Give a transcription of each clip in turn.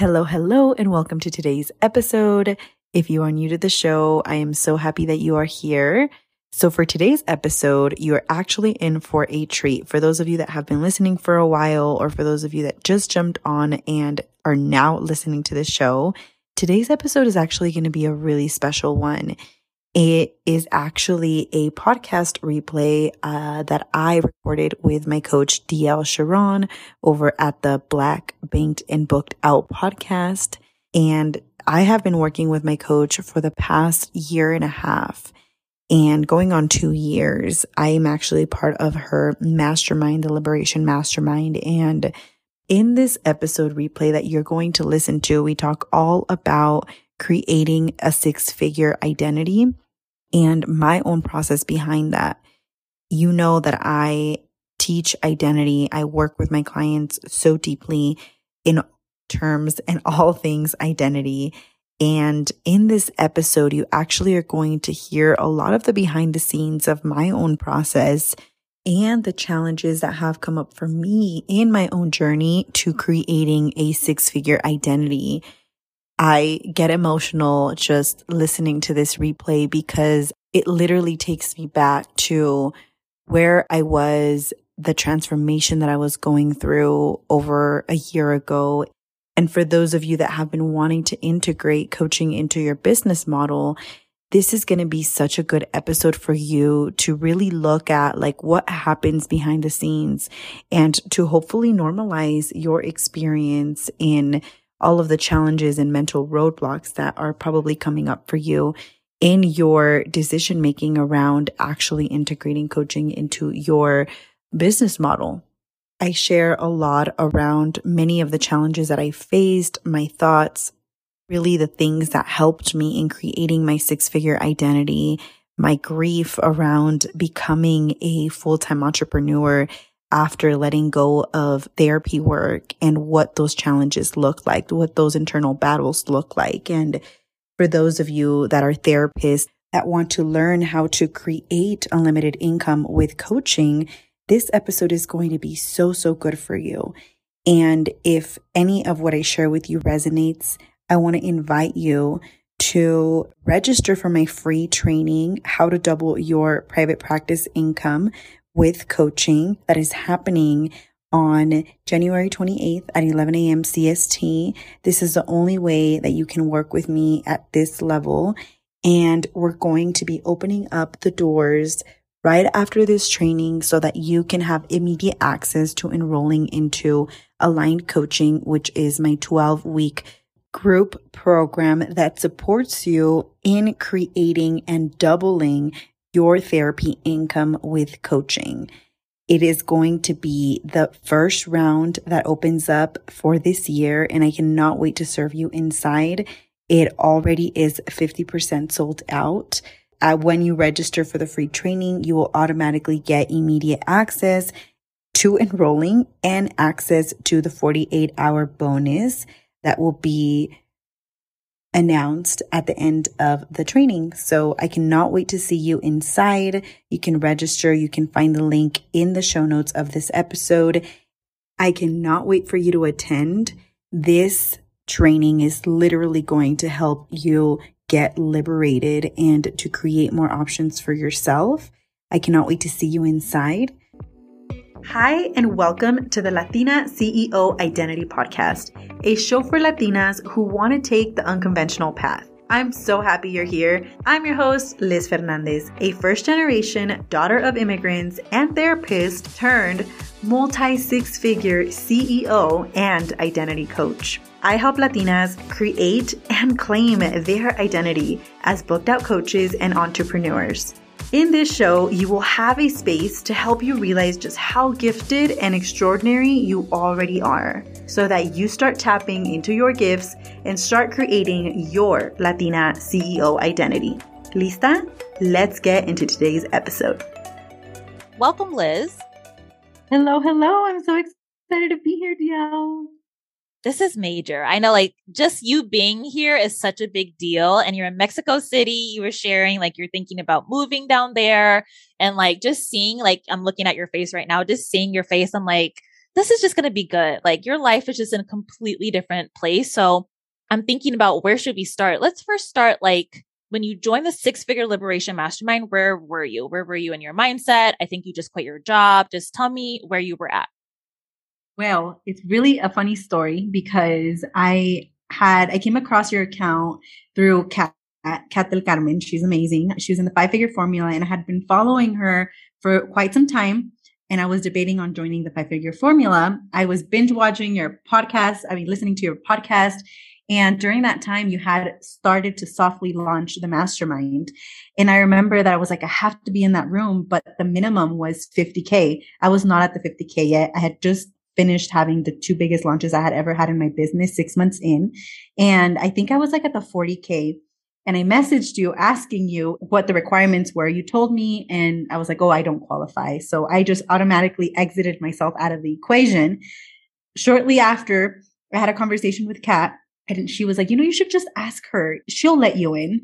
Hello, hello, and welcome to today's episode. If you are new to the show, I am so happy that you are here. So for today's episode, you're actually in for a treat. For those of you that have been listening for a while, or for those of you that just jumped on and are now listening to the show, today's episode is actually going to be a really special one. It is actually a podcast replay uh, that I recorded with my coach Dielle Charon over at the Black Banked and Booked Out podcast. And I have been working with my coach for the past year and a half and going on two years. I am actually part of her mastermind, the Liberation Mastermind. And in this episode replay that you're going to listen to, we talk all about creating a six figure identity and my own process behind that. You know that I teach identity. I work with my clients so deeply in terms and all things identity. And in this episode, you actually are going to hear a lot of the behind the scenes of my own process and the challenges that have come up for me in my own journey to creating a six figure identity. I get emotional just listening to this replay because it literally takes me back to where I was, the transformation that I was going through over a year ago. And for those of you that have been wanting to integrate coaching into your business model, this is going to be such a good episode for you to really look at like what happens behind the scenes and to hopefully normalize your experience in all of the challenges and mental roadblocks that are probably coming up for you in your decision making around actually integrating coaching into your business model. I share a lot around many of the challenges that I faced, my thoughts, really the things that helped me in creating my six figure identity, my grief around becoming a full time entrepreneur after letting go of therapy work and what those challenges look like, what those internal battles look like. And for those of you that are therapists that want to learn how to create unlimited income with coaching, this episode is going to be so, so good for you. And if any of what I share with you resonates, I want to invite you to register for my free training, How to Double Your Private Practice Income with coaching that is happening on January 28th at 11 a.m. CST. This is the only way that you can work with me at this level. And we're going to be opening up the doors right after this training so that you can have immediate access to enrolling into aligned coaching, which is my 12 week group program that supports you in creating and doubling your therapy income with coaching. It is going to be the first round that opens up for this year, and I cannot wait to serve you inside. It already is 50% sold out. Uh, when you register for the free training, you will automatically get immediate access to enrolling and access to the 48 hour bonus that will be announced at the end of the training. So I cannot wait to see you inside. You can register. You can find the link in the show notes of this episode. I cannot wait for you to attend. This training is literally going to help you get liberated and to create more options for yourself. I cannot wait to see you inside. Hi, and welcome to the Latina CEO Identity Podcast, a show for Latinas who want to take the unconventional path. I'm so happy you're here. I'm your host, Liz Fernandez, a first generation daughter of immigrants and therapist turned multi six figure CEO and identity coach. I help Latinas create and claim their identity as booked out coaches and entrepreneurs. In this show, you will have a space to help you realize just how gifted and extraordinary you already are so that you start tapping into your gifts and start creating your Latina CEO identity. Lista? Let's get into today's episode. Welcome, Liz. Hello, hello. I'm so excited to be here, Dielle this is major. I know like just you being here is such a big deal. And you're in Mexico City. You were sharing like you're thinking about moving down there and like just seeing like I'm looking at your face right now, just seeing your face. I'm like, this is just going to be good. Like your life is just in a completely different place. So I'm thinking about where should we start? Let's first start like when you joined the six figure liberation mastermind, where were you? Where were you in your mindset? I think you just quit your job. Just tell me where you were at. Well, it's really a funny story because I had, I came across your account through Kat del Carmen. She's amazing. She was in the five figure formula and I had been following her for quite some time. And I was debating on joining the five figure formula. I was binge watching your podcast. I mean, listening to your podcast and during that time, you had started to softly launch the mastermind. And I remember that I was like, I have to be in that room, but the minimum was 50K. I was not at the 50K yet. I had just finished having the two biggest launches I had ever had in my business six months in. And I think I was like at the 40K. And I messaged you asking you what the requirements were. You told me, and I was like, oh, I don't qualify. So I just automatically exited myself out of the equation. Shortly after, I had a conversation with Kat and she was like, you know, you should just ask her. She'll let you in.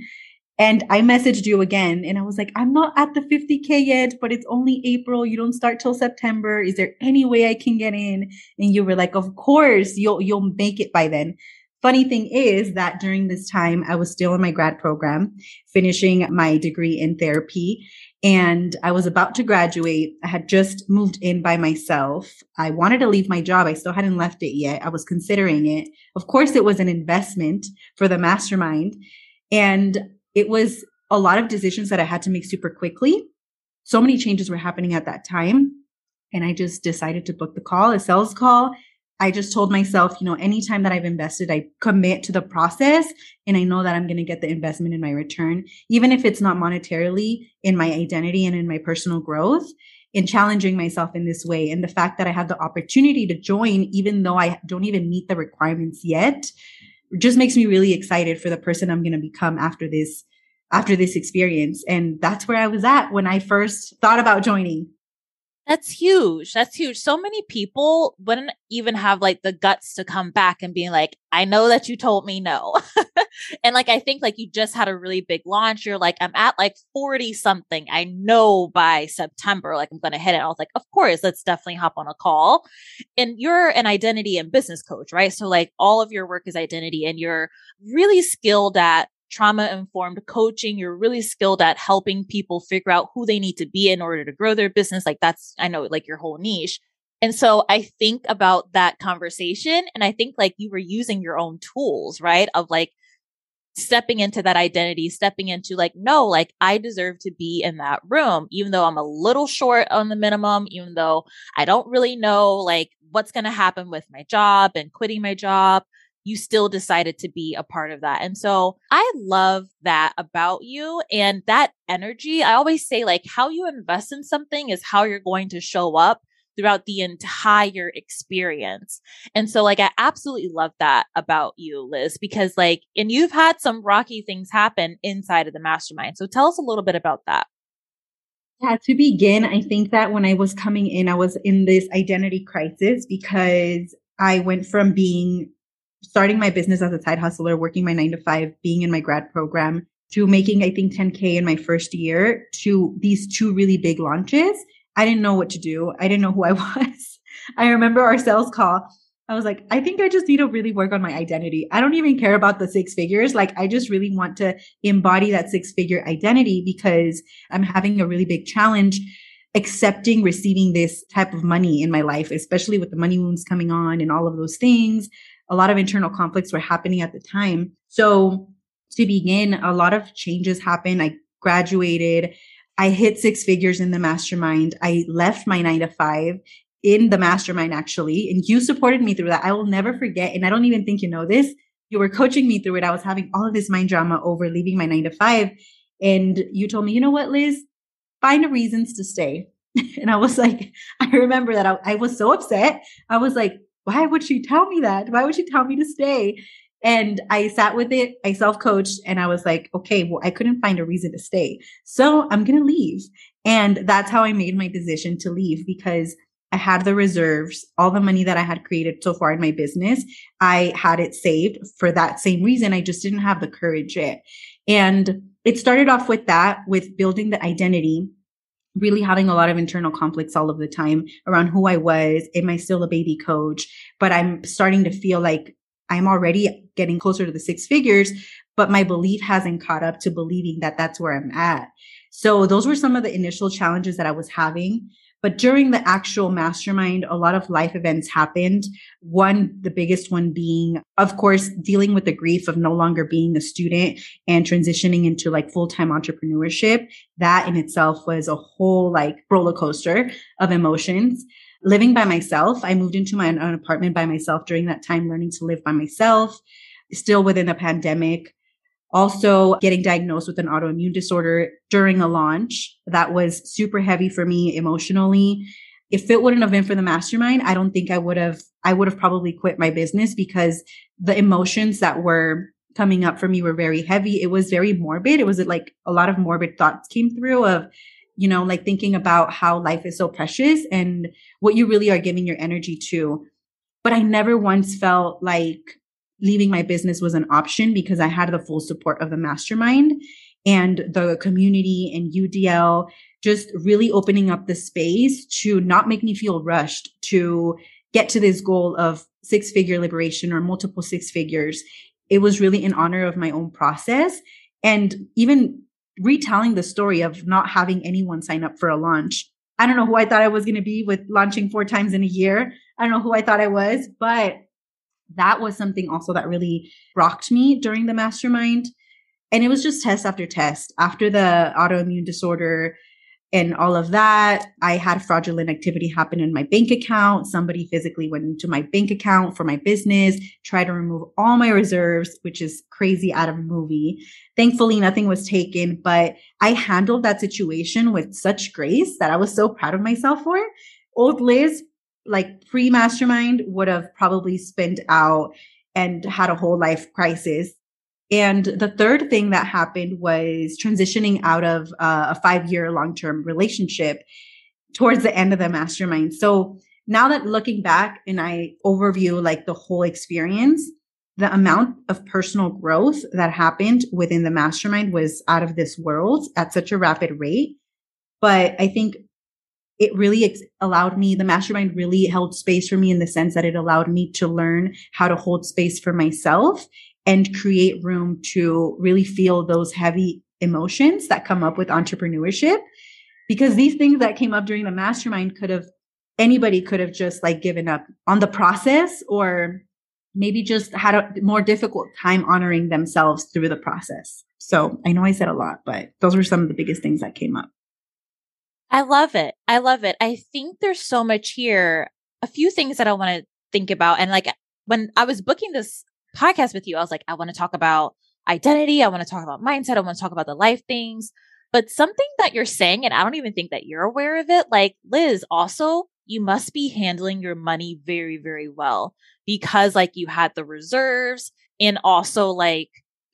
And I messaged you again and I was like, I'm not at the 50K yet, but it's only April. You don't start till September. Is there any way I can get in? And you were like, of course, you'll, you'll make it by then. Funny thing is that during this time, I was still in my grad program, finishing my degree in therapy and I was about to graduate. I had just moved in by myself. I wanted to leave my job. I still hadn't left it yet. I was considering it. Of course, it was an investment for the mastermind. And it was a lot of decisions that I had to make super quickly. So many changes were happening at that time. And I just decided to book the call, a sales call. I just told myself, you know, anytime that I've invested, I commit to the process and I know that I'm going to get the investment in my return, even if it's not monetarily in my identity and in my personal growth in challenging myself in this way. And the fact that I have the opportunity to join, even though I don't even meet the requirements yet, just makes me really excited for the person I'm going to become after this, after this experience. And that's where I was at when I first thought about joining. That's huge. That's huge. So many people wouldn't even have like the guts to come back and be like, I know that you told me no. and like, I think like you just had a really big launch. You're like, I'm at like 40 something. I know by September, like I'm going to hit it. I was like, of course, let's definitely hop on a call. And you're an identity and business coach, right? So like all of your work is identity and you're really skilled at trauma informed coaching. You're really skilled at helping people figure out who they need to be in order to grow their business. Like that's, I know, like your whole niche. And so I think about that conversation and I think like you were using your own tools, right? Of like stepping into that identity, stepping into like, no, like I deserve to be in that room, even though I'm a little short on the minimum, even though I don't really know like what's going to happen with my job and quitting my job you still decided to be a part of that. And so I love that about you and that energy. I always say like how you invest in something is how you're going to show up throughout the entire experience. And so like I absolutely love that about you, Liz, because like, and you've had some rocky things happen inside of the mastermind. So tell us a little bit about that. Yeah, to begin, I think that when I was coming in, I was in this identity crisis because I went from being starting my business as a side hustler, working my nine to five, being in my grad program, to making, I think, 10K in my first year, to these two really big launches. I didn't know what to do. I didn't know who I was. I remember our sales call. I was like, I think I just need to really work on my identity. I don't even care about the six figures. Like, I just really want to embody that six figure identity because I'm having a really big challenge accepting receiving this type of money in my life, especially with the money wounds coming on and all of those things a lot of internal conflicts were happening at the time. So to begin, a lot of changes happened. I graduated. I hit six figures in the mastermind. I left my nine to five in the mastermind actually. And you supported me through that. I will never forget. And I don't even think you know this. You were coaching me through it. I was having all of this mind drama over leaving my nine to five. And you told me, you know what, Liz, find a reasons to stay. and I was like, I remember that I, I was so upset. I was like, why would she tell me that? Why would she tell me to stay? And I sat with it, I self coached, and I was like, okay, well, I couldn't find a reason to stay. So I'm going to leave. And that's how I made my decision to leave because I had the reserves, all the money that I had created so far in my business. I had it saved for that same reason. I just didn't have the courage yet. And it started off with that, with building the identity really having a lot of internal conflicts all of the time around who I was. Am I still a baby coach? But I'm starting to feel like I'm already getting closer to the six figures, but my belief hasn't caught up to believing that that's where I'm at. So those were some of the initial challenges that I was having. But during the actual mastermind, a lot of life events happened. One, the biggest one being, of course, dealing with the grief of no longer being a student and transitioning into like full time entrepreneurship. That in itself was a whole like roller coaster of emotions. Living by myself, I moved into my own apartment by myself during that time, learning to live by myself, still within the pandemic also getting diagnosed with an autoimmune disorder during a launch that was super heavy for me emotionally. If it wouldn't have been for the mastermind i don't think i would have i would have probably quit my business because the emotions that were coming up for me were very heavy. It was very morbid. It was like a lot of morbid thoughts came through of you know like thinking about how life is so precious and what you really are giving your energy to. But i never once felt like leaving my business was an option because I had the full support of the mastermind and the community and UDL just really opening up the space to not make me feel rushed to get to this goal of six figure liberation or multiple six figures. It was really in honor of my own process and even retelling the story of not having anyone sign up for a launch. I don't know who I thought I was going to be with launching four times in a year. I don't know who I thought I was, but that was something also that really rocked me during the mastermind. And it was just test after test. After the autoimmune disorder and all of that, I had fraudulent activity happen in my bank account. Somebody physically went into my bank account for my business, tried to remove all my reserves, which is crazy out of a movie. Thankfully, nothing was taken, but I handled that situation with such grace that I was so proud of myself for. Old Liz like pre mastermind would have probably spent out and had a whole life crisis. And the third thing that happened was transitioning out of uh, a five year long term relationship towards the end of the mastermind. So now that looking back and I overview like the whole experience, the amount of personal growth that happened within the mastermind was out of this world at such a rapid rate. But I think it really ex- allowed me, the mastermind really held space for me in the sense that it allowed me to learn how to hold space for myself and create room to really feel those heavy emotions that come up with entrepreneurship. Because these things that came up during the mastermind could have, anybody could have just like given up on the process or maybe just had a more difficult time honoring themselves through the process. So I know I said a lot, but those were some of the biggest things that came up. I love it. I love it. I think there's so much here. A few things that I want to think about. And like when I was booking this podcast with you, I was like, I want to talk about identity. I want to talk about mindset. I want to talk about the life things. But something that you're saying, and I don't even think that you're aware of it, like Liz, also, you must be handling your money very, very well because like you had the reserves and also like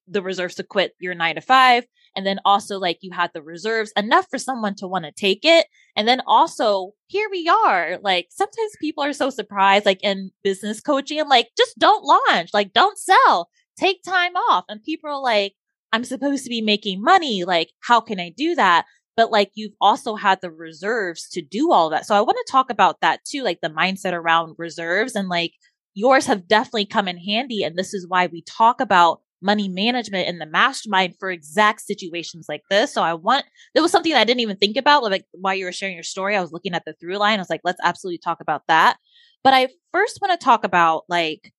the reserves to quit your nine to five and then also like you had the reserves enough for someone to want to take it. And then also here we are. Like sometimes people are so surprised, like in business coaching, I'm like, just don't launch, like don't sell, take time off. And people are like, I'm supposed to be making money. Like, how can I do that? But like you've also had the reserves to do all that. So I want to talk about that too, like the mindset around reserves and like yours have definitely come in handy. And this is why we talk about money management in the mastermind for exact situations like this. So I want, there was something I didn't even think about. Like while you were sharing your story, I was looking at the through line. I was like, let's absolutely talk about that. But I first want to talk about like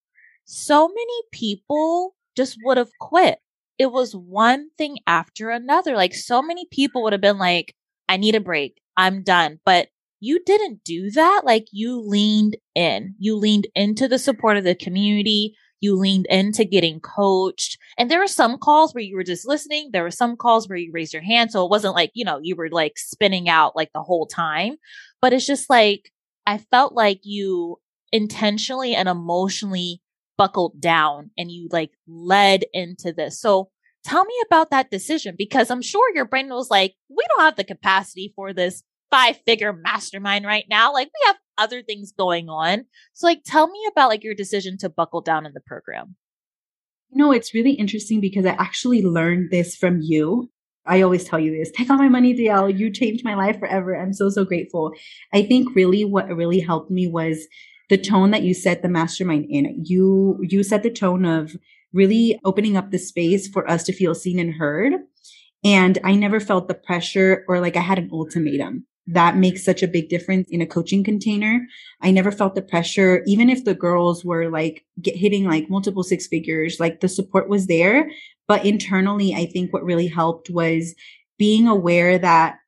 so many people just would have quit. It was one thing after another. Like so many people would have been like, I need a break. I'm done. But you didn't do that. Like you leaned in. You leaned into the support of the community you leaned into getting coached. And there were some calls where you were just listening. There were some calls where you raised your hand. So it wasn't like, you know, you were like spinning out like the whole time, but it's just like, I felt like you intentionally and emotionally buckled down and you like led into this. So tell me about that decision because I'm sure your brain was like, we don't have the capacity for this five figure mastermind right now. Like we have other things going on. So like tell me about like your decision to buckle down in the program. You know, it's really interesting because I actually learned this from you. I always tell you this take all my money, Dielle. You changed my life forever. I'm so, so grateful. I think really what really helped me was the tone that you set the mastermind in. You, you set the tone of really opening up the space for us to feel seen and heard. And I never felt the pressure or like I had an ultimatum. That makes such a big difference in a coaching container. I never felt the pressure, even if the girls were like get, hitting like multiple six figures, like the support was there. But internally, I think what really helped was being aware that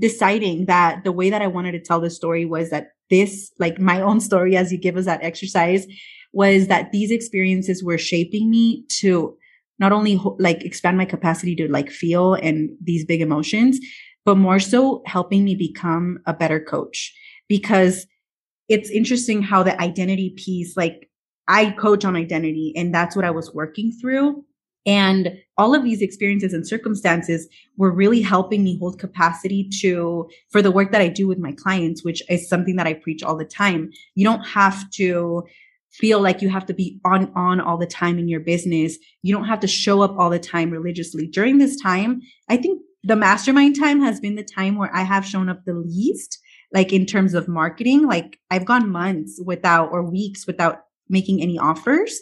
deciding that the way that I wanted to tell the story was that this, like my own story, as you give us that exercise, was that these experiences were shaping me to not only like expand my capacity to like feel and these big emotions, but more so helping me become a better coach because it's interesting how the identity piece, like I coach on identity and that's what I was working through. And all of these experiences and circumstances were really helping me hold capacity to, for the work that I do with my clients, which is something that I preach all the time. You don't have to feel like you have to be on, on all the time in your business. You don't have to show up all the time religiously. During this time, I think the mastermind time has been the time where I have shown up the least, like in terms of marketing. Like I've gone months without or weeks without making any offers.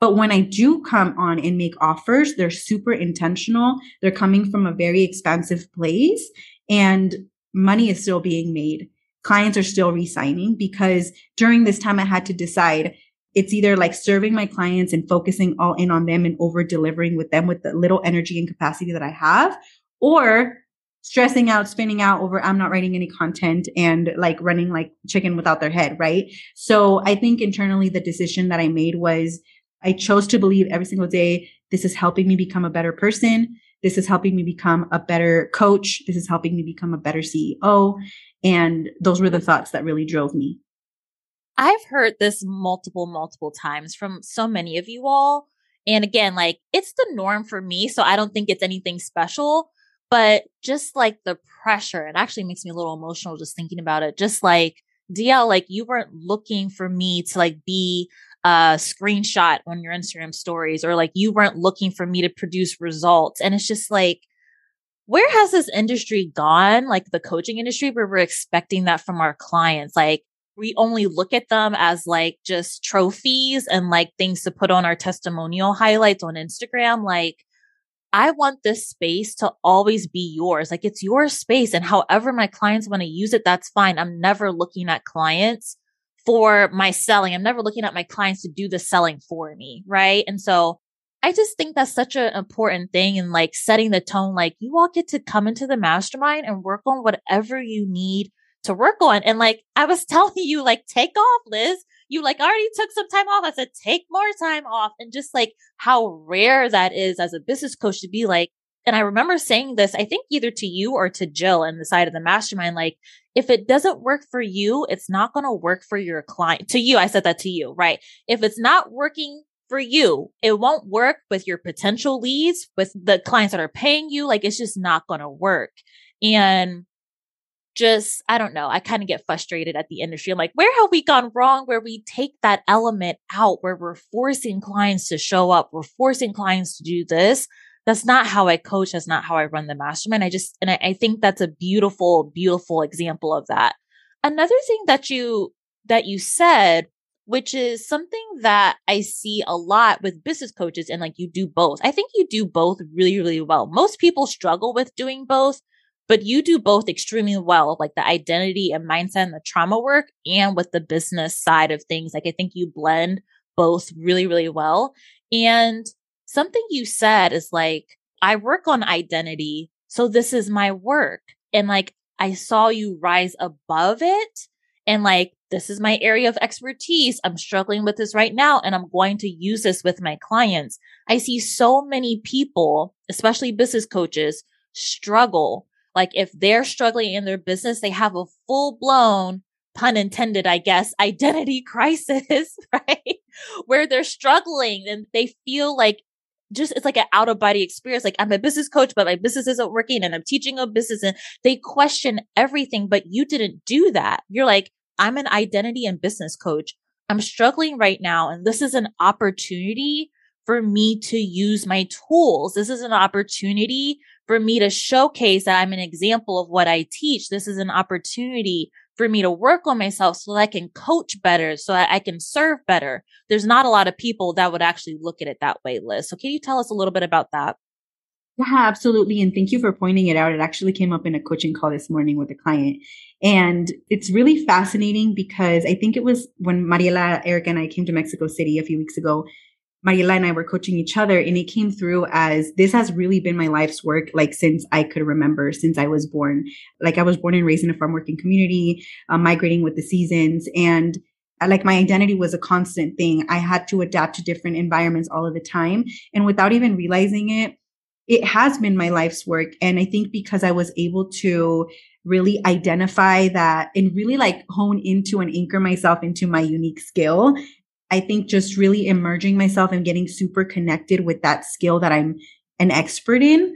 But when I do come on and make offers, they're super intentional. They're coming from a very expansive place and money is still being made. Clients are still resigning because during this time I had to decide it's either like serving my clients and focusing all in on them and over delivering with them with the little energy and capacity that I have, or stressing out, spinning out over I'm not writing any content and like running like chicken without their head, right? So I think internally the decision that I made was I chose to believe every single day this is helping me become a better person. This is helping me become a better coach. This is helping me become a better CEO. And those were the thoughts that really drove me. I've heard this multiple, multiple times from so many of you all. And again, like it's the norm for me. So I don't think it's anything special, but just like the pressure, it actually makes me a little emotional just thinking about it. Just like Dielle, like you weren't looking for me to like be a screenshot on your Instagram stories or like you weren't looking for me to produce results. And it's just like, where has this industry gone? Like the coaching industry where we're expecting that from our clients. Like we only look at them as like just trophies and like things to put on our testimonial highlights on Instagram. Like, I want this space to always be yours. Like, it's your space. And however my clients want to use it, that's fine. I'm never looking at clients for my selling. I'm never looking at my clients to do the selling for me. Right. And so I just think that's such an important thing and like setting the tone. Like, you all get to come into the mastermind and work on whatever you need to work on. And like I was telling you, like, take off, Liz. You like already took some time off. I said, take more time off. And just like how rare that is as a business coach to be like, and I remember saying this, I think either to you or to Jill and the side of the mastermind, like, if it doesn't work for you, it's not going to work for your client. To you, I said that to you, right? If it's not working for you, it won't work with your potential leads, with the clients that are paying you. Like, it's just not going to work. And just, I don't know, I kind of get frustrated at the industry. I'm like, where have we gone wrong where we take that element out, where we're forcing clients to show up, we're forcing clients to do this. That's not how I coach. That's not how I run the mastermind. I just, and I, I think that's a beautiful, beautiful example of that. Another thing that you, that you said, which is something that I see a lot with business coaches and like you do both. I think you do both really, really well. Most people struggle with doing both but you do both extremely well, like the identity and mindset and the trauma work and with the business side of things. Like I think you blend both really, really well. And something you said is like, I work on identity. So this is my work. And like, I saw you rise above it and like, this is my area of expertise. I'm struggling with this right now and I'm going to use this with my clients. I see so many people, especially business coaches, struggle like if they're struggling in their business, they have a full blown pun intended, I guess, identity crisis, right? Where they're struggling and they feel like just it's like an out of body experience. Like I'm a business coach, but my business isn't working and I'm teaching a business and they question everything, but you didn't do that. You're like, I'm an identity and business coach. I'm struggling right now. And this is an opportunity for me to use my tools. This is an opportunity for me to showcase that I'm an example of what I teach. This is an opportunity for me to work on myself so that I can coach better, so that I can serve better. There's not a lot of people that would actually look at it that way, Liz. So can you tell us a little bit about that? Yeah, absolutely. And thank you for pointing it out. It actually came up in a coaching call this morning with a client. And it's really fascinating because I think it was when Mariela, Erica, and I came to Mexico City a few weeks ago. Mariela and I were coaching each other and it came through as this has really been my life's work, like since I could remember, since I was born. Like I was born and raised in a farm working community, uh, migrating with the seasons. And uh, like my identity was a constant thing. I had to adapt to different environments all of the time. And without even realizing it, it has been my life's work. And I think because I was able to really identify that and really like hone into and anchor myself into my unique skill, I think just really emerging myself and getting super connected with that skill that I'm an expert in.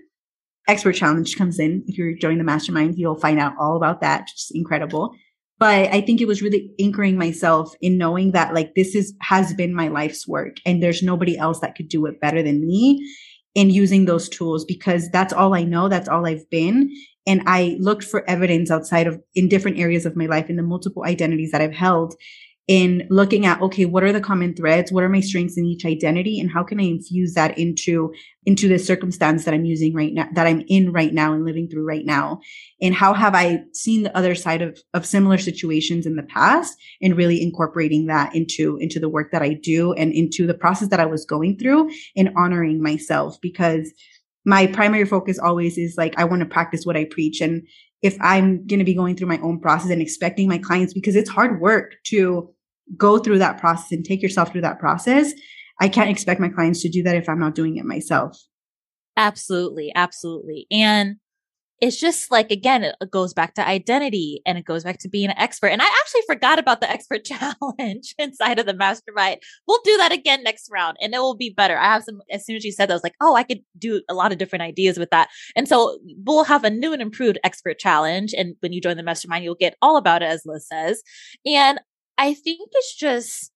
Expert challenge comes in. If you're joining the mastermind, you'll find out all about that. Just incredible. But I think it was really anchoring myself in knowing that like this is has been my life's work and there's nobody else that could do it better than me in using those tools because that's all I know. That's all I've been. And I looked for evidence outside of in different areas of my life in the multiple identities that I've held in looking at okay what are the common threads? What are my strengths in each identity? And how can i infuse that into into the circumstance that i'm using right now that i'm in right now and living through right now? And how have i seen the other side of of similar situations in the past and really incorporating that into into the work that i do and into the process that i was going through and honoring myself? Because my primary focus always is like i want to practice what i preach. And if i'm going to be going through my own process and expecting my clients because it's hard work to go through that process and take yourself through that process. I can't expect my clients to do that if I'm not doing it myself. Absolutely. Absolutely. And it's just like, again, it goes back to identity and it goes back to being an expert. And I actually forgot about the expert challenge inside of the mastermind. We'll do that again next round and it will be better. I have some, as soon as you said that, I was like, oh, I could do a lot of different ideas with that. And so we'll have a new and improved expert challenge. And when you join the mastermind, you'll get all about it, as Liz says. And I think it's just,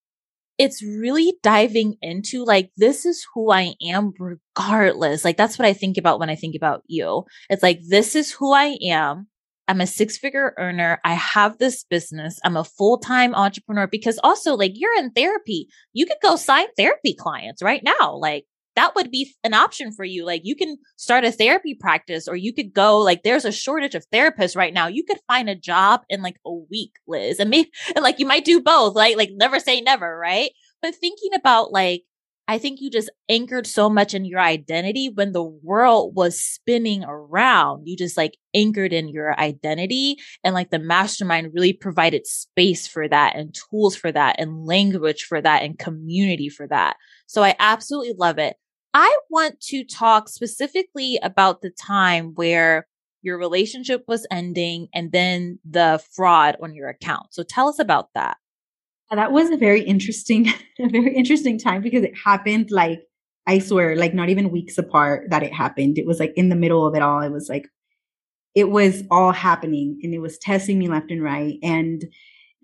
it's really diving into like, this is who I am regardless. Like, that's what I think about when I think about you. It's like, this is who I am. I'm a six figure earner. I have this business. I'm a full time entrepreneur because also like you're in therapy. You could go sign therapy clients right now. Like that would be an option for you. Like you can start a therapy practice or you could go like there's a shortage of therapists right now. You could find a job in like a week, Liz. And maybe and like you might do both, right? Like never say never, right? But thinking about like I think you just anchored so much in your identity when the world was spinning around. You just like anchored in your identity and like the mastermind really provided space for that and tools for that and language for that and community for that. So I absolutely love it. I want to talk specifically about the time where your relationship was ending and then the fraud on your account. So tell us about that. That was a very interesting, a very interesting time because it happened like, I swear, like not even weeks apart that it happened. It was like in the middle of it all. It was like, it was all happening and it was testing me left and right. And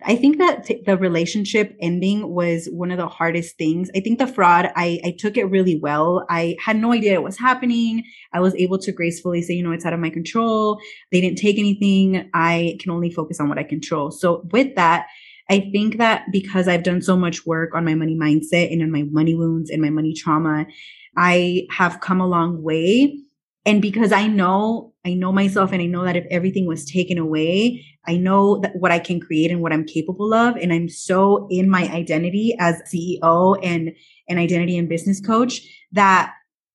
I think that t- the relationship ending was one of the hardest things. I think the fraud, I, I took it really well. I had no idea it was happening. I was able to gracefully say, you know, it's out of my control. They didn't take anything. I can only focus on what I control. So with that, I think that because I've done so much work on my money mindset and on my money wounds and my money trauma, I have come a long way. And because I know, I know myself and I know that if everything was taken away, I know that what I can create and what I'm capable of. And I'm so in my identity as CEO and an identity and business coach that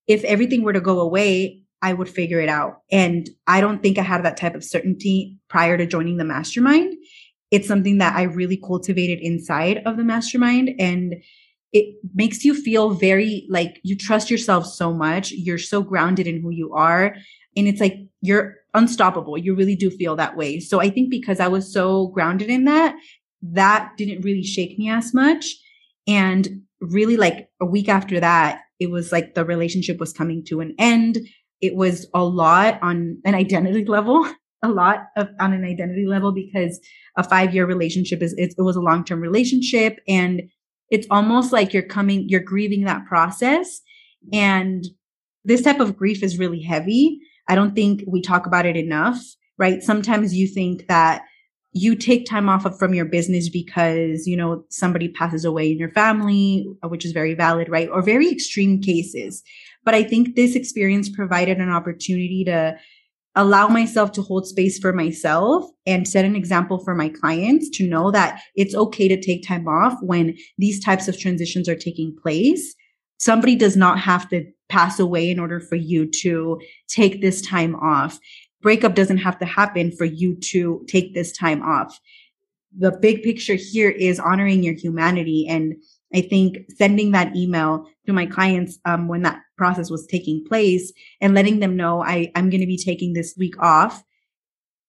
if everything were to go away, I would figure it out. And I don't think I had that type of certainty prior to joining the mastermind it's something that I really cultivated inside of the mastermind and it makes you feel very like you trust yourself so much. You're so grounded in who you are. And it's like you're unstoppable. You really do feel that way. So I think because I was so grounded in that, that didn't really shake me as much. And really like a week after that, it was like the relationship was coming to an end. It was a lot on an identity level a lot of on an identity level because a five year relationship is it, it was a long term relationship and it's almost like you're coming you're grieving that process and this type of grief is really heavy I don't think we talk about it enough, right? Sometimes you think that you take time off of, from your business because, you know, somebody passes away in your family, which is very valid, right? Or very extreme cases. But I think this experience provided an opportunity to allow myself to hold space for myself and set an example for my clients to know that it's okay to take time off when these types of transitions are taking place. Somebody does not have to pass away in order for you to take this time off. Breakup doesn't have to happen for you to take this time off. The big picture here is honoring your humanity and I think sending that email to my clients um, when that process was taking place and letting them know I, I'm going to be taking this week off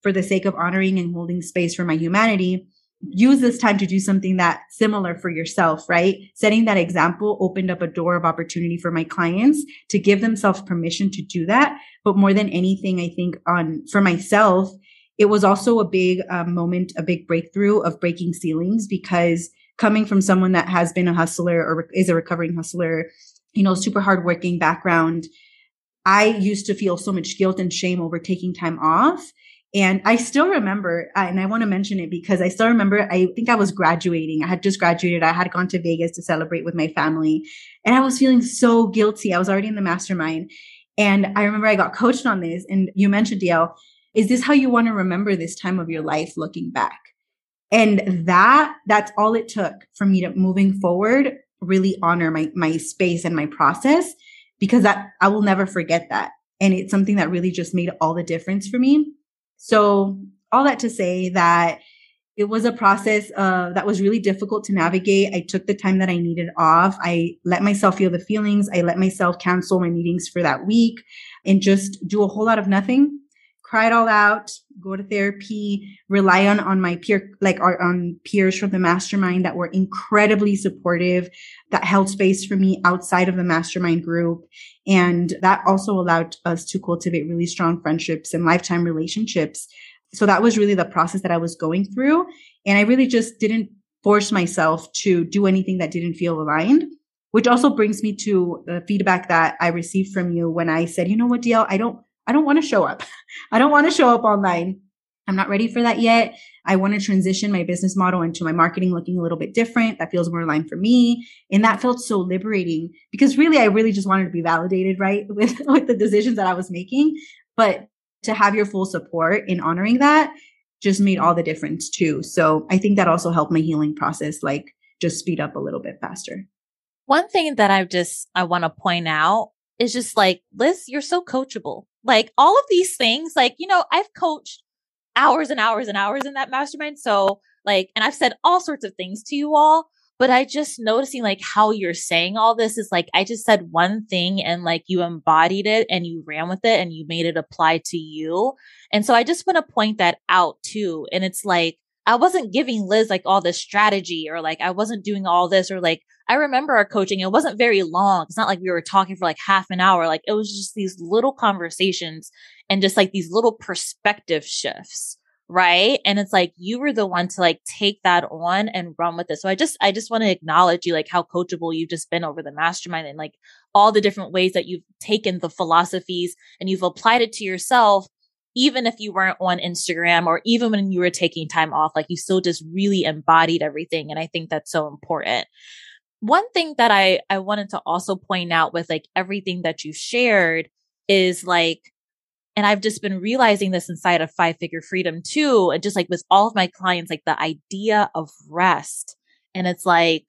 for the sake of honoring and holding space for my humanity. Use this time to do something that similar for yourself, right? Setting that example opened up a door of opportunity for my clients to give themselves permission to do that. But more than anything, I think on for myself, it was also a big um, moment, a big breakthrough of breaking ceilings because coming from someone that has been a hustler or is a recovering hustler, you know, super hardworking background, I used to feel so much guilt and shame over taking time off. And I still remember, and I want to mention it because I still remember, I think I was graduating. I had just graduated. I had gone to Vegas to celebrate with my family and I was feeling so guilty. I was already in the mastermind. And I remember I got coached on this and you mentioned, Dielle, is this how you want to remember this time of your life looking back? And that, that's all it took for me to moving forward, really honor my, my space and my process because that I will never forget that. And it's something that really just made all the difference for me. So all that to say that it was a process uh, that was really difficult to navigate. I took the time that I needed off. I let myself feel the feelings. I let myself cancel my meetings for that week and just do a whole lot of nothing cry it all out, go to therapy, rely on, on my peer, like on peers from the mastermind that were incredibly supportive, that held space for me outside of the mastermind group. And that also allowed us to cultivate really strong friendships and lifetime relationships. So that was really the process that I was going through. And I really just didn't force myself to do anything that didn't feel aligned which also brings me to the feedback that I received from you when I said, you know what, Dielle, I don't, I don't want to show up. I don't want to show up online. I'm not ready for that yet. I want to transition my business model into my marketing looking a little bit different. That feels more aligned for me. And that felt so liberating because really, I really just wanted to be validated, right? With, with the decisions that I was making. But to have your full support in honoring that just made all the difference too. So I think that also helped my healing process, like just speed up a little bit faster. One thing that I just, I want to point out is just like, Liz, you're so coachable. Like all of these things, like, you know, I've coached hours and hours and hours in that mastermind. So like, and I've said all sorts of things to you all, but I just noticing like how you're saying all this is like, I just said one thing and like you embodied it and you ran with it and you made it apply to you. And so I just want to point that out too. And it's like, I wasn't giving Liz like all this strategy or like I wasn't doing all this or like I remember our coaching. It wasn't very long. It's not like we were talking for like half an hour. Like it was just these little conversations and just like these little perspective shifts. Right. And it's like you were the one to like take that on and run with it. So I just, I just want to acknowledge you, like how coachable you've just been over the mastermind and like all the different ways that you've taken the philosophies and you've applied it to yourself even if you weren't on Instagram or even when you were taking time off, like you still just really embodied everything. And I think that's so important one thing that I, I wanted to also point out with like everything that you shared is like, and I've just been realizing this inside of five figure freedom too. And just like with all of my clients, like the idea of rest. And it's like,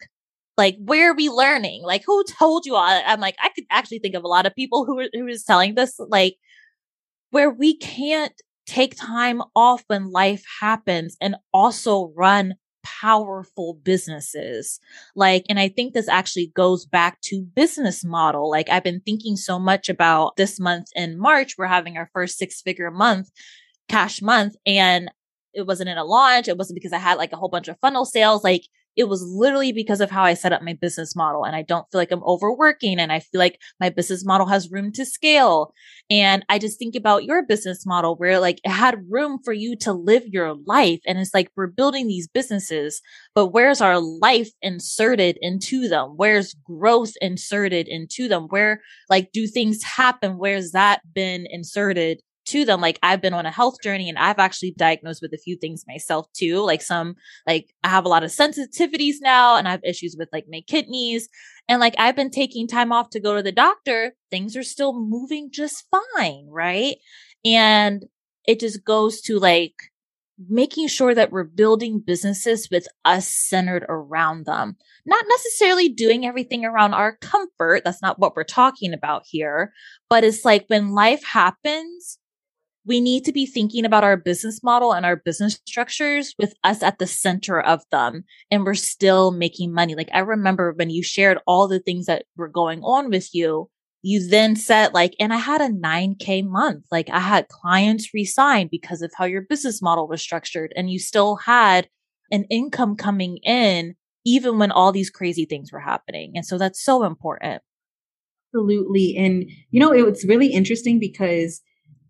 like where are we learning? Like who told you all? I'm like, I could actually think of a lot of people who were, who was telling this, like where we can't take time off when life happens and also run powerful businesses. Like, and I think this actually goes back to business model. Like I've been thinking so much about this month in March, we're having our first six figure month, cash month. And it wasn't in a launch. It wasn't because I had like a whole bunch of funnel sales. Like it was literally because of how I set up my business model. And I don't feel like I'm overworking and I feel like my business model has room to scale. And I just think about your business model where like it had room for you to live your life. And it's like we're building these businesses, but where's our life inserted into them? Where's growth inserted into them? Where like do things happen? Where's that been inserted to them. Like I've been on a health journey and I've actually diagnosed with a few things myself too. Like some, like I have a lot of sensitivities now and I have issues with like my kidneys. And like I've been taking time off to go to the doctor. Things are still moving just fine. Right. And it just goes to like making sure that we're building businesses with us centered around them. Not necessarily doing everything around our comfort. That's not what we're talking about here. But it's like when life happens, we need to be thinking about our business model and our business structures with us at the center of them. And we're still making money. Like I remember when you shared all the things that were going on with you, you then said like, and I had a 9K month. Like I had clients resign because of how your business model was structured and you still had an income coming in even when all these crazy things were happening. And so that's so important. Absolutely. And you know, it was really interesting because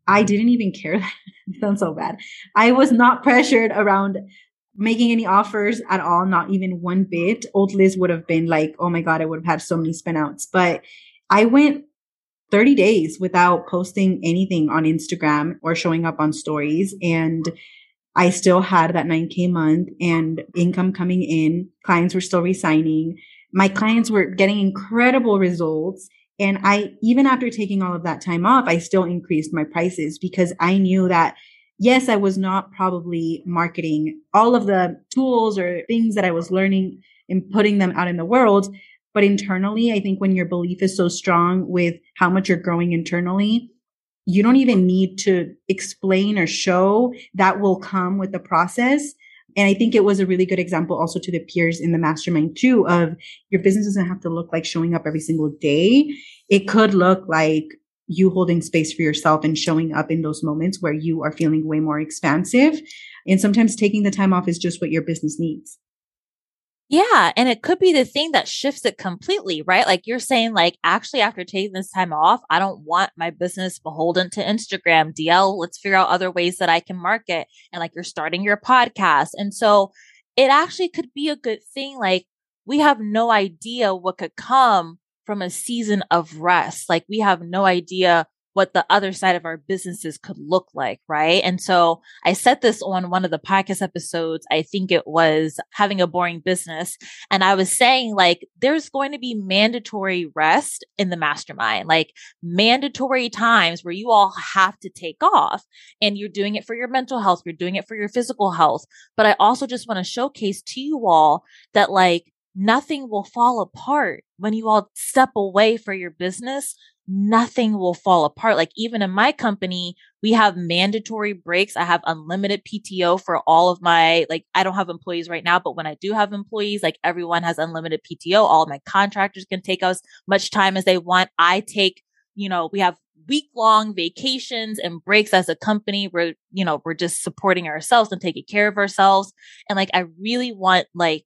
I didn't even care. it sounds so bad. I was not pressured around making any offers at all, not even one bit. Old Liz would have been like, oh my God, I would have had so many spinouts. But I went 30 days without posting anything on Instagram or showing up on stories. And I still had that 9K month and income coming in. Clients were still resigning. My clients were getting incredible results. And I, even after taking all of that time off, I still increased my prices because I knew that yes, I was not probably marketing all of the tools or things that I was learning and putting them out in the world. But internally, I think when your belief is so strong with how much you're growing internally, you don't even need to explain or show that will come with the process. And I think it was a really good example also to the peers in the mastermind too of your business doesn't have to look like showing up every single day. It could look like you holding space for yourself and showing up in those moments where you are feeling way more expansive. And sometimes taking the time off is just what your business needs. Yeah. And it could be the thing that shifts it completely, right? Like you're saying, like, actually, after taking this time off, I don't want my business beholden to Instagram, Dielle. Let's figure out other ways that I can market. And like you're starting your podcast. And so it actually could be a good thing. Like we have no idea what could come from a season of rest. Like we have no idea what the other side of our businesses could look like, right? And so I said this on one of the podcast episodes. I think it was having a boring business. And I was saying like, there's going to be mandatory rest in the mastermind, like mandatory times where you all have to take off and you're doing it for your mental health. You're doing it for your physical health. But I also just want to showcase to you all that like, nothing will fall apart when you all step away for your business nothing will fall apart. Like even in my company, we have mandatory breaks. I have unlimited PTO for all of my, like, I don't have employees right now, but when I do have employees, like everyone has unlimited PTO. All my contractors can take as much time as they want. I take, you know, we have week long vacations and breaks as a company. We're, you know, we're just supporting ourselves and taking care of ourselves. And like, I really want like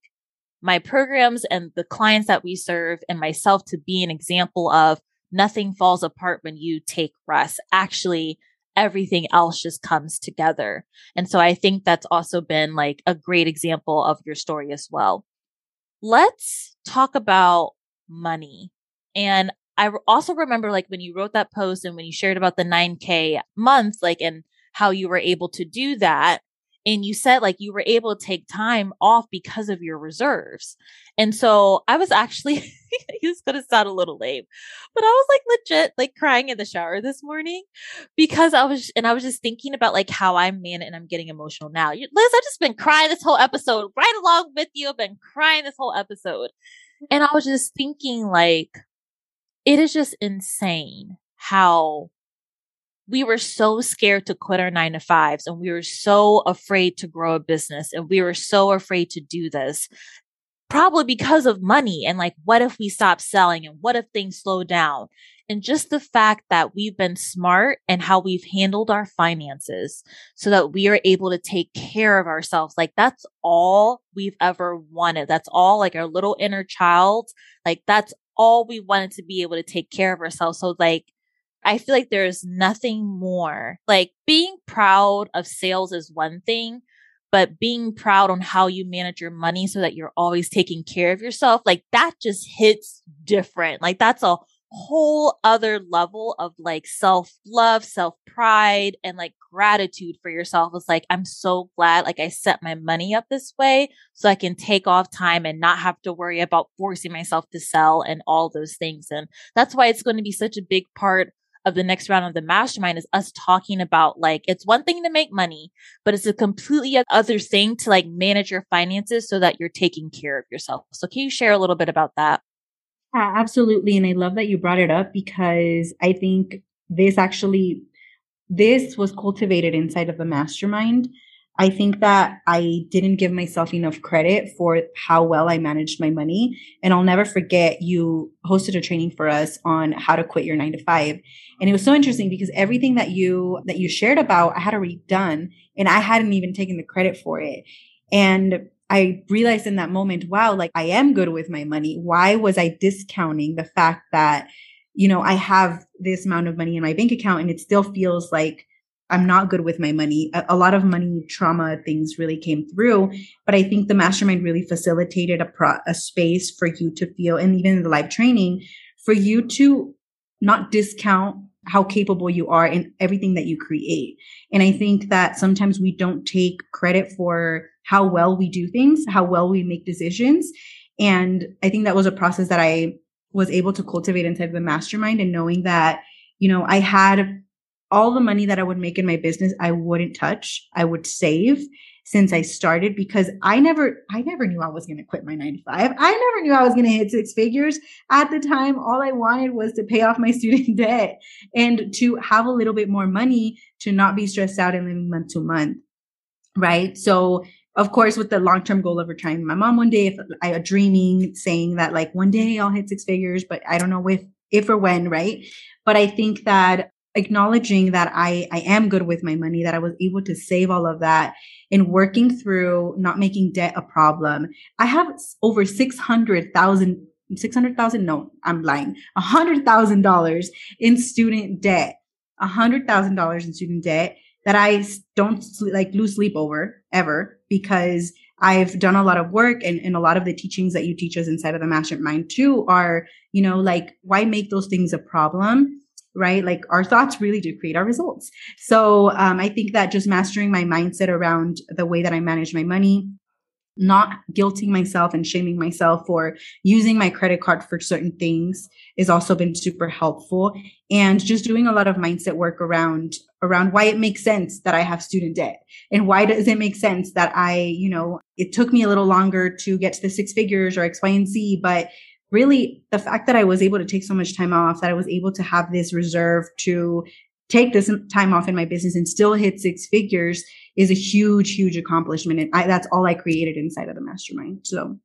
my programs and the clients that we serve and myself to be an example of nothing falls apart when you take rest. Actually, everything else just comes together. And so I think that's also been like a great example of your story as well. Let's talk about money. And I also remember like when you wrote that post and when you shared about the 9K month, like, and how you were able to do that and you said like you were able to take time off because of your reserves. And so I was actually, he's going to sound a little lame, but I was like legit like crying in the shower this morning because I was, and I was just thinking about like how I'm man and I'm getting emotional now. Liz, I've just been crying this whole episode right along with you. I've been crying this whole episode. And I was just thinking like, it is just insane how we were so scared to quit our nine to fives and we were so afraid to grow a business and we were so afraid to do this probably because of money and like, what if we stop selling and what if things slow down? And just the fact that we've been smart and how we've handled our finances so that we are able to take care of ourselves. Like that's all we've ever wanted. That's all like our little inner child. Like that's all we wanted to be able to take care of ourselves. So like, I feel like there's nothing more like being proud of sales is one thing, but being proud on how you manage your money so that you're always taking care of yourself, like that just hits different. Like that's a whole other level of like self love, self pride, and like gratitude for yourself. It's like, I'm so glad like I set my money up this way so I can take off time and not have to worry about forcing myself to sell and all those things. And that's why it's going to be such a big part of the next round of the mastermind is us talking about like it's one thing to make money, but it's a completely other thing to like manage your finances so that you're taking care of yourself. So can you share a little bit about that? Yeah, absolutely. And I love that you brought it up because I think this actually, this was cultivated inside of the mastermind. I think that I didn't give myself enough credit for how well I managed my money. And I'll never forget you hosted a training for us on how to quit your nine to five. And it was so interesting because everything that you, that you shared about, I had already done and I hadn't even taken the credit for it. And I realized in that moment, wow, like I am good with my money. Why was I discounting the fact that, you know, I have this amount of money in my bank account and it still feels like I'm not good with my money. A, lot of money trauma things really came through, but I think the mastermind really facilitated a pro, a space for you to feel, and even the live training, for you to not discount how capable you are in everything that you create. And I think that sometimes we don't take credit for how well we do things, how well we make decisions. And I think that was a process that I was able to cultivate inside the mastermind and knowing that, you know, I had all the money that I would make in my business, I wouldn't touch. I would save since I started because I never, I never knew I was going to quit my nine to five. I never knew I was going to hit six figures at the time. All I wanted was to pay off my student debt and to have a little bit more money to not be stressed out and living month to month. Right. So of course, with the long term goal of retiring my mom one day, if I uh, dreaming, saying that like one day I'll hit six figures, but I don't know if if or when, right? But I think that acknowledging that I I am good with my money, that I was able to save all of that, and working through not making debt a problem. I have over six hundred thousand. Six hundred thousand? No, I'm lying. A hundred thousand dollars in student debt. A hundred thousand dollars in student debt that I don't like lose sleep over ever because I've done a lot of work and, and a lot of the teachings that you teach us inside of the mastermind too are, you know, like why make those things a problem? Right? Like our thoughts really do create our results. So um, I think that just mastering my mindset around the way that I manage my money, not guilting myself and shaming myself for using my credit card for certain things has also been super helpful and just doing a lot of mindset work around around why it makes sense that I have student debt and why does it make sense that I, you know, it took me a little longer to get to the six figures or X, Y, and Z, but really the fact that I was able to take so much time off, that I was able to have this reserve to take this time off in my business and still hit six figures is a huge, huge accomplishment. And I, that's all I created inside of the mastermind. So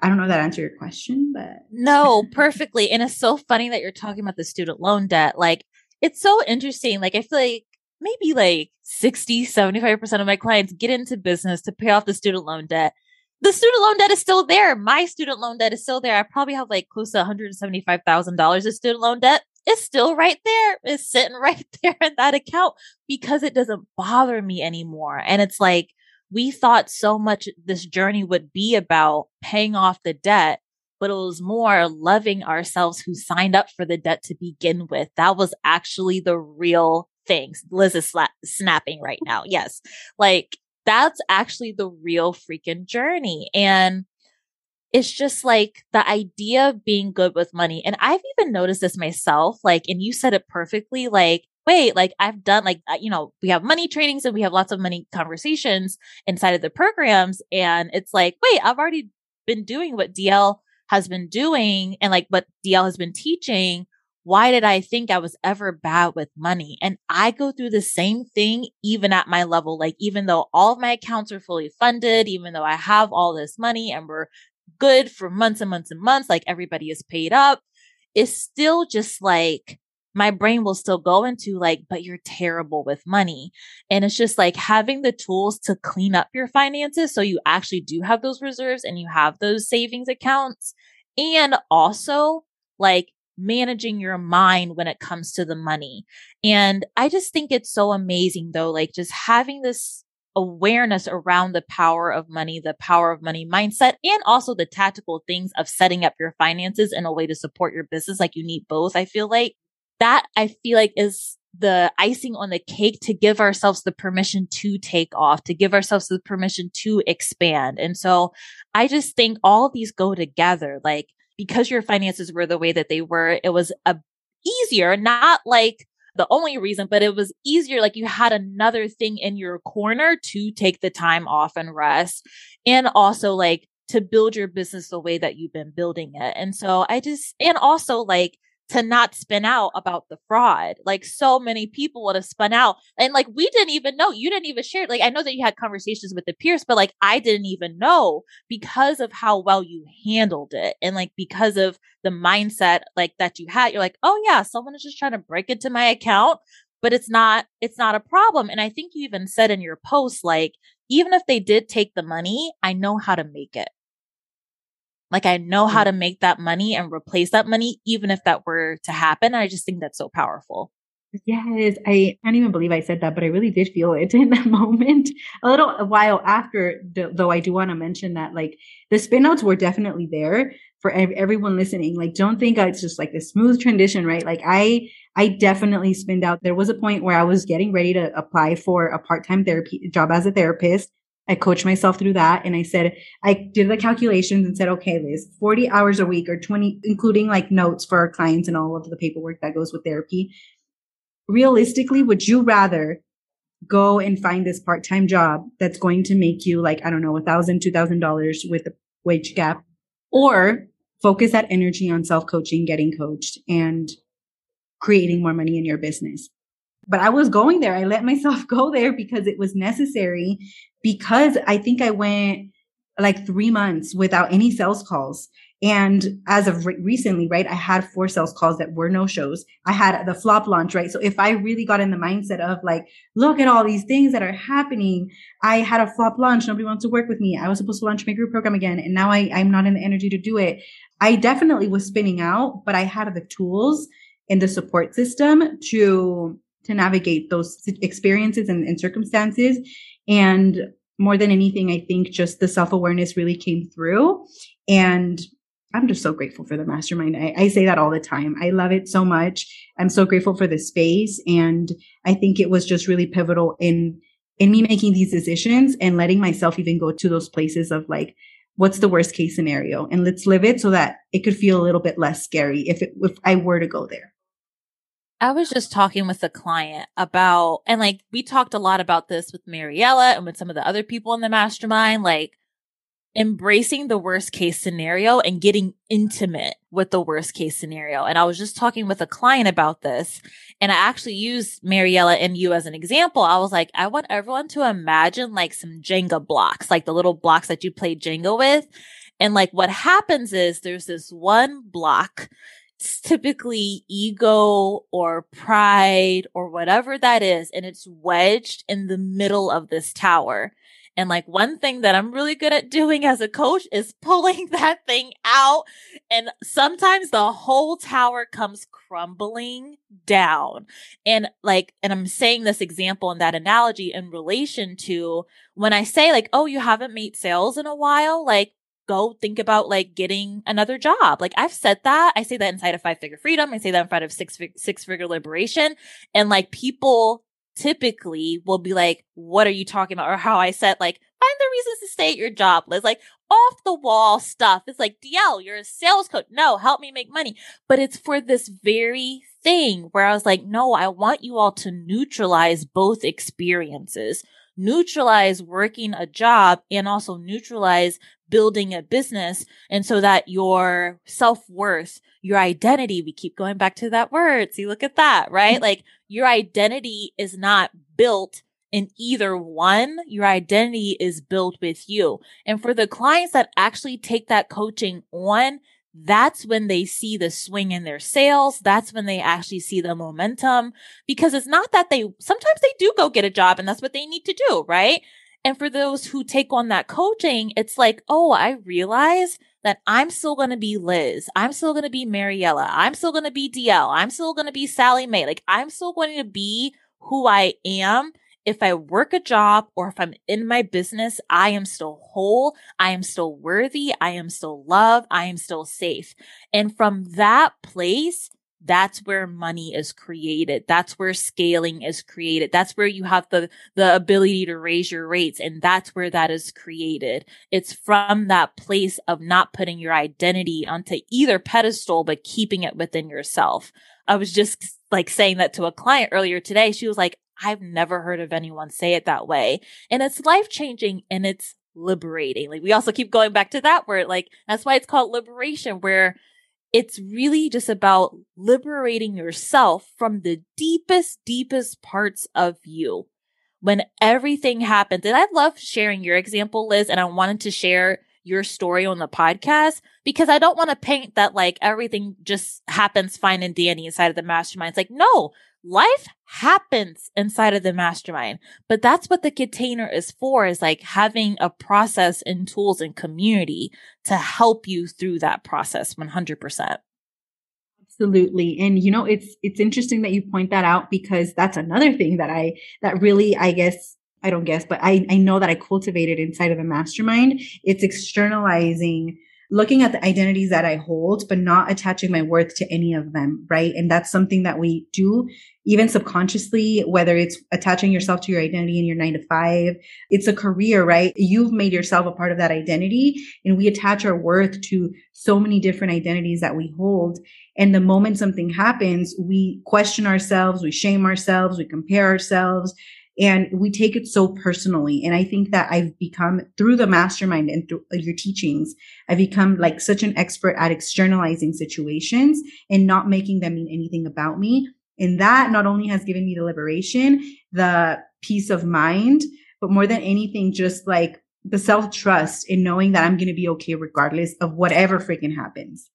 I don't know that answer your question, but no, perfectly. And it's so funny that you're talking about the student loan debt. Like it's so interesting. Like I feel like maybe like 60, 75% of my clients get into business to pay off the student loan debt. The student loan debt is still there. My student loan debt is still there. I probably have like close to $175,000 of student loan debt it's still right there. It's sitting right there in that account because it doesn't bother me anymore. And it's like, we thought so much this journey would be about paying off the debt, but it was more loving ourselves who signed up for the debt to begin with. That was actually the real thing. Liz is sla- snapping right now. Yes. Like that's actually the real freaking journey. And it's just like the idea of being good with money. And I've even noticed this myself, like, and you said it perfectly, like, wait, like I've done like, you know, we have money trainings and we have lots of money conversations inside of the programs. And it's like, wait, I've already been doing what Dielle has been doing and like what Dielle has been teaching. Why did I think I was ever bad with money? And I go through the same thing even at my level. Like, even though all of my accounts are fully funded, even though I have all this money and we're good for months and months and months, like everybody is paid up, it's still just like, my brain will still go into like, but you're terrible with money. And it's just like having the tools to clean up your finances. So you actually do have those reserves and you have those savings accounts. And also like managing your mind when it comes to the money. And I just think it's so amazing though, like just having this awareness around the power of money, the power of money mindset, and also the tactical things of setting up your finances in a way to support your business. Like you need both. I feel like that I feel like is the icing on the cake to give ourselves the permission to take off, to give ourselves the permission to expand. And so I just think all these go together. Like because your finances were the way that they were, it was a easier, not like the only reason, but it was easier. Like you had another thing in your corner to take the time off and rest and also like to build your business the way that you've been building it. And so I just, and also like, to not spin out about the fraud. Like so many people would have spun out. And like we didn't even know. You didn't even share. Like I know that you had conversations with the peers, but like I didn't even know because of how well you handled it. And like because of the mindset like that you had, you're like, oh yeah, someone is just trying to break into my account, but it's not, it's not a problem. And I think you even said in your post, like, even if they did take the money, I know how to make it. Like I know how mm. to make that money and replace that money, even if that were to happen. I just think that's so powerful. Yes, I can't even believe I said that, but I really did feel it in that moment. A little while after, though, I do want to mention that like the spinouts were definitely there for everyone listening. Like, don't think it's just like a smooth transition, right? Like, I I definitely spinned out. There was a point where I was getting ready to apply for a part time therapy job as a therapist. I coached myself through that and I said, I did the calculations and said, okay, Liz, 40 hours a week or 20, including like notes for our clients and all of the paperwork that goes with therapy. Realistically, would you rather go and find this part-time job that's going to make you like, I don't know, a thousand, two thousand dollars with a wage gap or focus that energy on self-coaching, getting coached and creating more money in your business? But I was going there. I let myself go there because it was necessary because I think I went like three months without any sales calls. And as of re- recently, right, I had four sales calls that were no shows. I had the flop launch, right? So if I really got in the mindset of like, look at all these things that are happening, I had a flop launch. Nobody wants to work with me. I was supposed to launch my group program again. And now I, I'm not in the energy to do it. I definitely was spinning out, but I had the tools and the support system to to navigate those experiences and, and circumstances. And more than anything, I think just the self awareness really came through. And I'm just so grateful for the mastermind. I, I, say that all the time. I love it so much. I'm so grateful for the space. And I think it was just really pivotal in, in me making these decisions and letting myself even go to those places of like, what's the worst case scenario? And let's live it so that it could feel a little bit less scary if it, if I were to go there. I was just talking with a client about, and like we talked a lot about this with Mariella and with some of the other people in the mastermind, like embracing the worst case scenario and getting intimate with the worst case scenario. And I was just talking with a client about this and I actually used Mariella and you as an example. I was like, I want everyone to imagine like some Jenga blocks, like the little blocks that you play Jenga with. And like what happens is there's this one block typically ego or pride or whatever that is. And it's wedged in the middle of this tower. And like one thing that I'm really good at doing as a coach is pulling that thing out. And sometimes the whole tower comes crumbling down. And like, and I'm saying this example and that analogy in relation to when I say like, oh, you haven't made sales in a while, like go think about like getting another job. Like I've said that. I say that inside of five figure freedom. I say that in front of six, six figure liberation. And like people typically will be like, what are you talking about? Or how I said like, find the reasons to stay at your job. It's like off the wall stuff. It's like, Dielle, you're a sales coach. No, help me make money. But it's for this very thing where I was like, no, I want you all to neutralize both experiences neutralize working a job and also neutralize building a business. And so that your self worth, your identity, we keep going back to that word. See, look at that, right? Mm-hmm. like your identity is not built in either one, your identity is built with you. And for the clients that actually take that coaching on, that's when they see the swing in their sales. That's when they actually see the momentum because it's not that they, sometimes they do go get a job and that's what they need to do, right? And for those who take on that coaching, it's like, oh, I realize that I'm still going to be Liz. I'm still going to be Mariella. I'm still going to be Dielle. I'm still going to be Sally Mae. Like I'm still going to be who I am if I work a job or if I'm in my business, I am still whole. I am still worthy. I am still loved. I am still safe. And from that place, that's where money is created. That's where scaling is created. That's where you have the, the ability to raise your rates. And that's where that is created. It's from that place of not putting your identity onto either pedestal, but keeping it within yourself. I was just like saying that to a client earlier today. She was like, I've never heard of anyone say it that way. And it's life changing and it's liberating. Like we also keep going back to that word. Like that's why it's called liberation, where it's really just about liberating yourself from the deepest, deepest parts of you. When everything happens, and I love sharing your example, Liz, and I wanted to share your story on the podcast because I don't want to paint that like everything just happens fine and dandy inside of the mastermind. It's like, no, life happens inside of the mastermind, but that's what the container is for is like having a process and tools and community to help you through that process 100%. Absolutely. And you know, it's it's interesting that you point that out because that's another thing that I that really I guess I don't guess, but I I know that I cultivated inside of the mastermind. It's externalizing looking at the identities that I hold, but not attaching my worth to any of them, right? And that's something that we do even subconsciously, whether it's attaching yourself to your identity in your nine to five, it's a career, right? You've made yourself a part of that identity and we attach our worth to so many different identities that we hold. And the moment something happens, we question ourselves, we shame ourselves, we compare ourselves, and we take it so personally. And I think that I've become through the mastermind and through uh, your teachings, I've become like such an expert at externalizing situations and not making them mean anything about me. And that not only has given me the liberation, the peace of mind, but more than anything, just like the self trust in knowing that I'm going to be okay regardless of whatever freaking happens.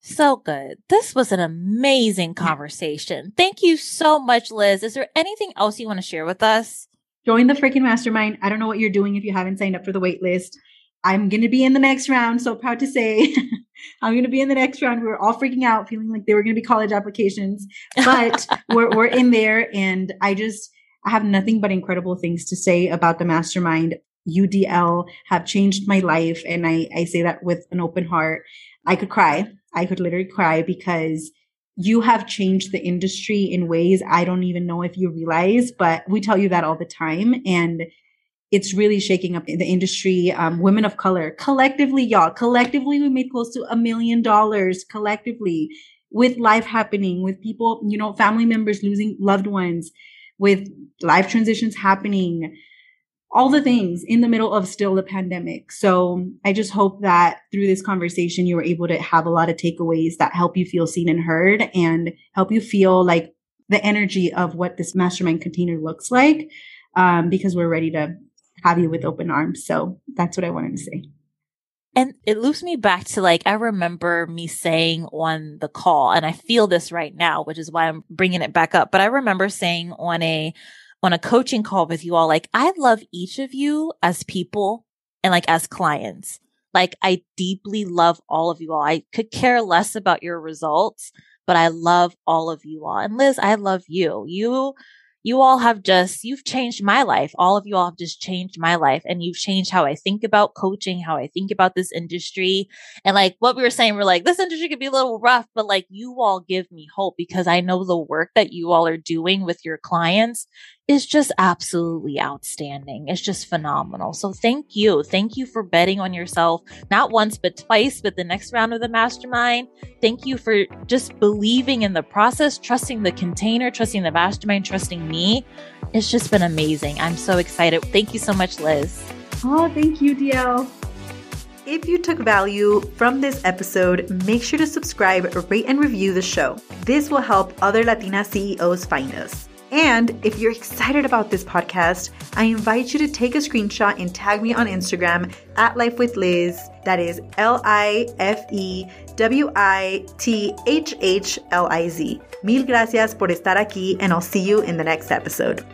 So good. This was an amazing conversation. Thank you so much, Liz. Is there anything else you want to share with us? Join the freaking mastermind. I don't know what you're doing if you haven't signed up for the wait list. I'm going to be in the next round. So proud to say I'm going to be in the next round. We were all freaking out, feeling like they were going to be college applications, but we're, we're in there. And I just, I have nothing but incredible things to say about the mastermind. You Dielle have changed my life. And I, I say that with an open heart. I could cry. I could literally cry because you have changed the industry in ways I don't even know if you realize, but we tell you that all the time. And it's really shaking up the industry. Um, women of color, collectively, y'all, collectively, we made close to a million dollars collectively with life happening, with people, you know, family members losing loved ones, with life transitions happening, all the things in the middle of still the pandemic. So I just hope that through this conversation, you were able to have a lot of takeaways that help you feel seen and heard and help you feel like the energy of what this mastermind container looks like. Um, because we're ready to have you with open arms. So that's what I wanted to say. And it loops me back to like, I remember me saying on the call, and I feel this right now, which is why I'm bringing it back up. But I remember saying on a, on a coaching call with you all, like, I love each of you as people and like as clients. Like, I deeply love all of you all. I could care less about your results, but I love all of you all. And Liz, I love you. You you all have just, you've changed my life. All of you all have just changed my life and you've changed how I think about coaching, how I think about this industry. And like what we were saying, we're like, this industry could be a little rough, but like you all give me hope because I know the work that you all are doing with your clients is just absolutely outstanding. It's just phenomenal. So thank you. Thank you for betting on yourself, not once, but twice, but the next round of the mastermind. Thank you for just believing in the process, trusting the container, trusting the mastermind, trusting me. It's just been amazing. I'm so excited. Thank you so much, Liz. Oh, thank you, Dielle. If you took value from this episode, make sure to subscribe, rate, and review the show. This will help other Latina CEOs find us. And if you're excited about this podcast, I invite you to take a screenshot and tag me on Instagram at Life with Liz. That is L I F E W I T H H L I Z. Mil gracias por estar aquí, and I'll see you in the next episode.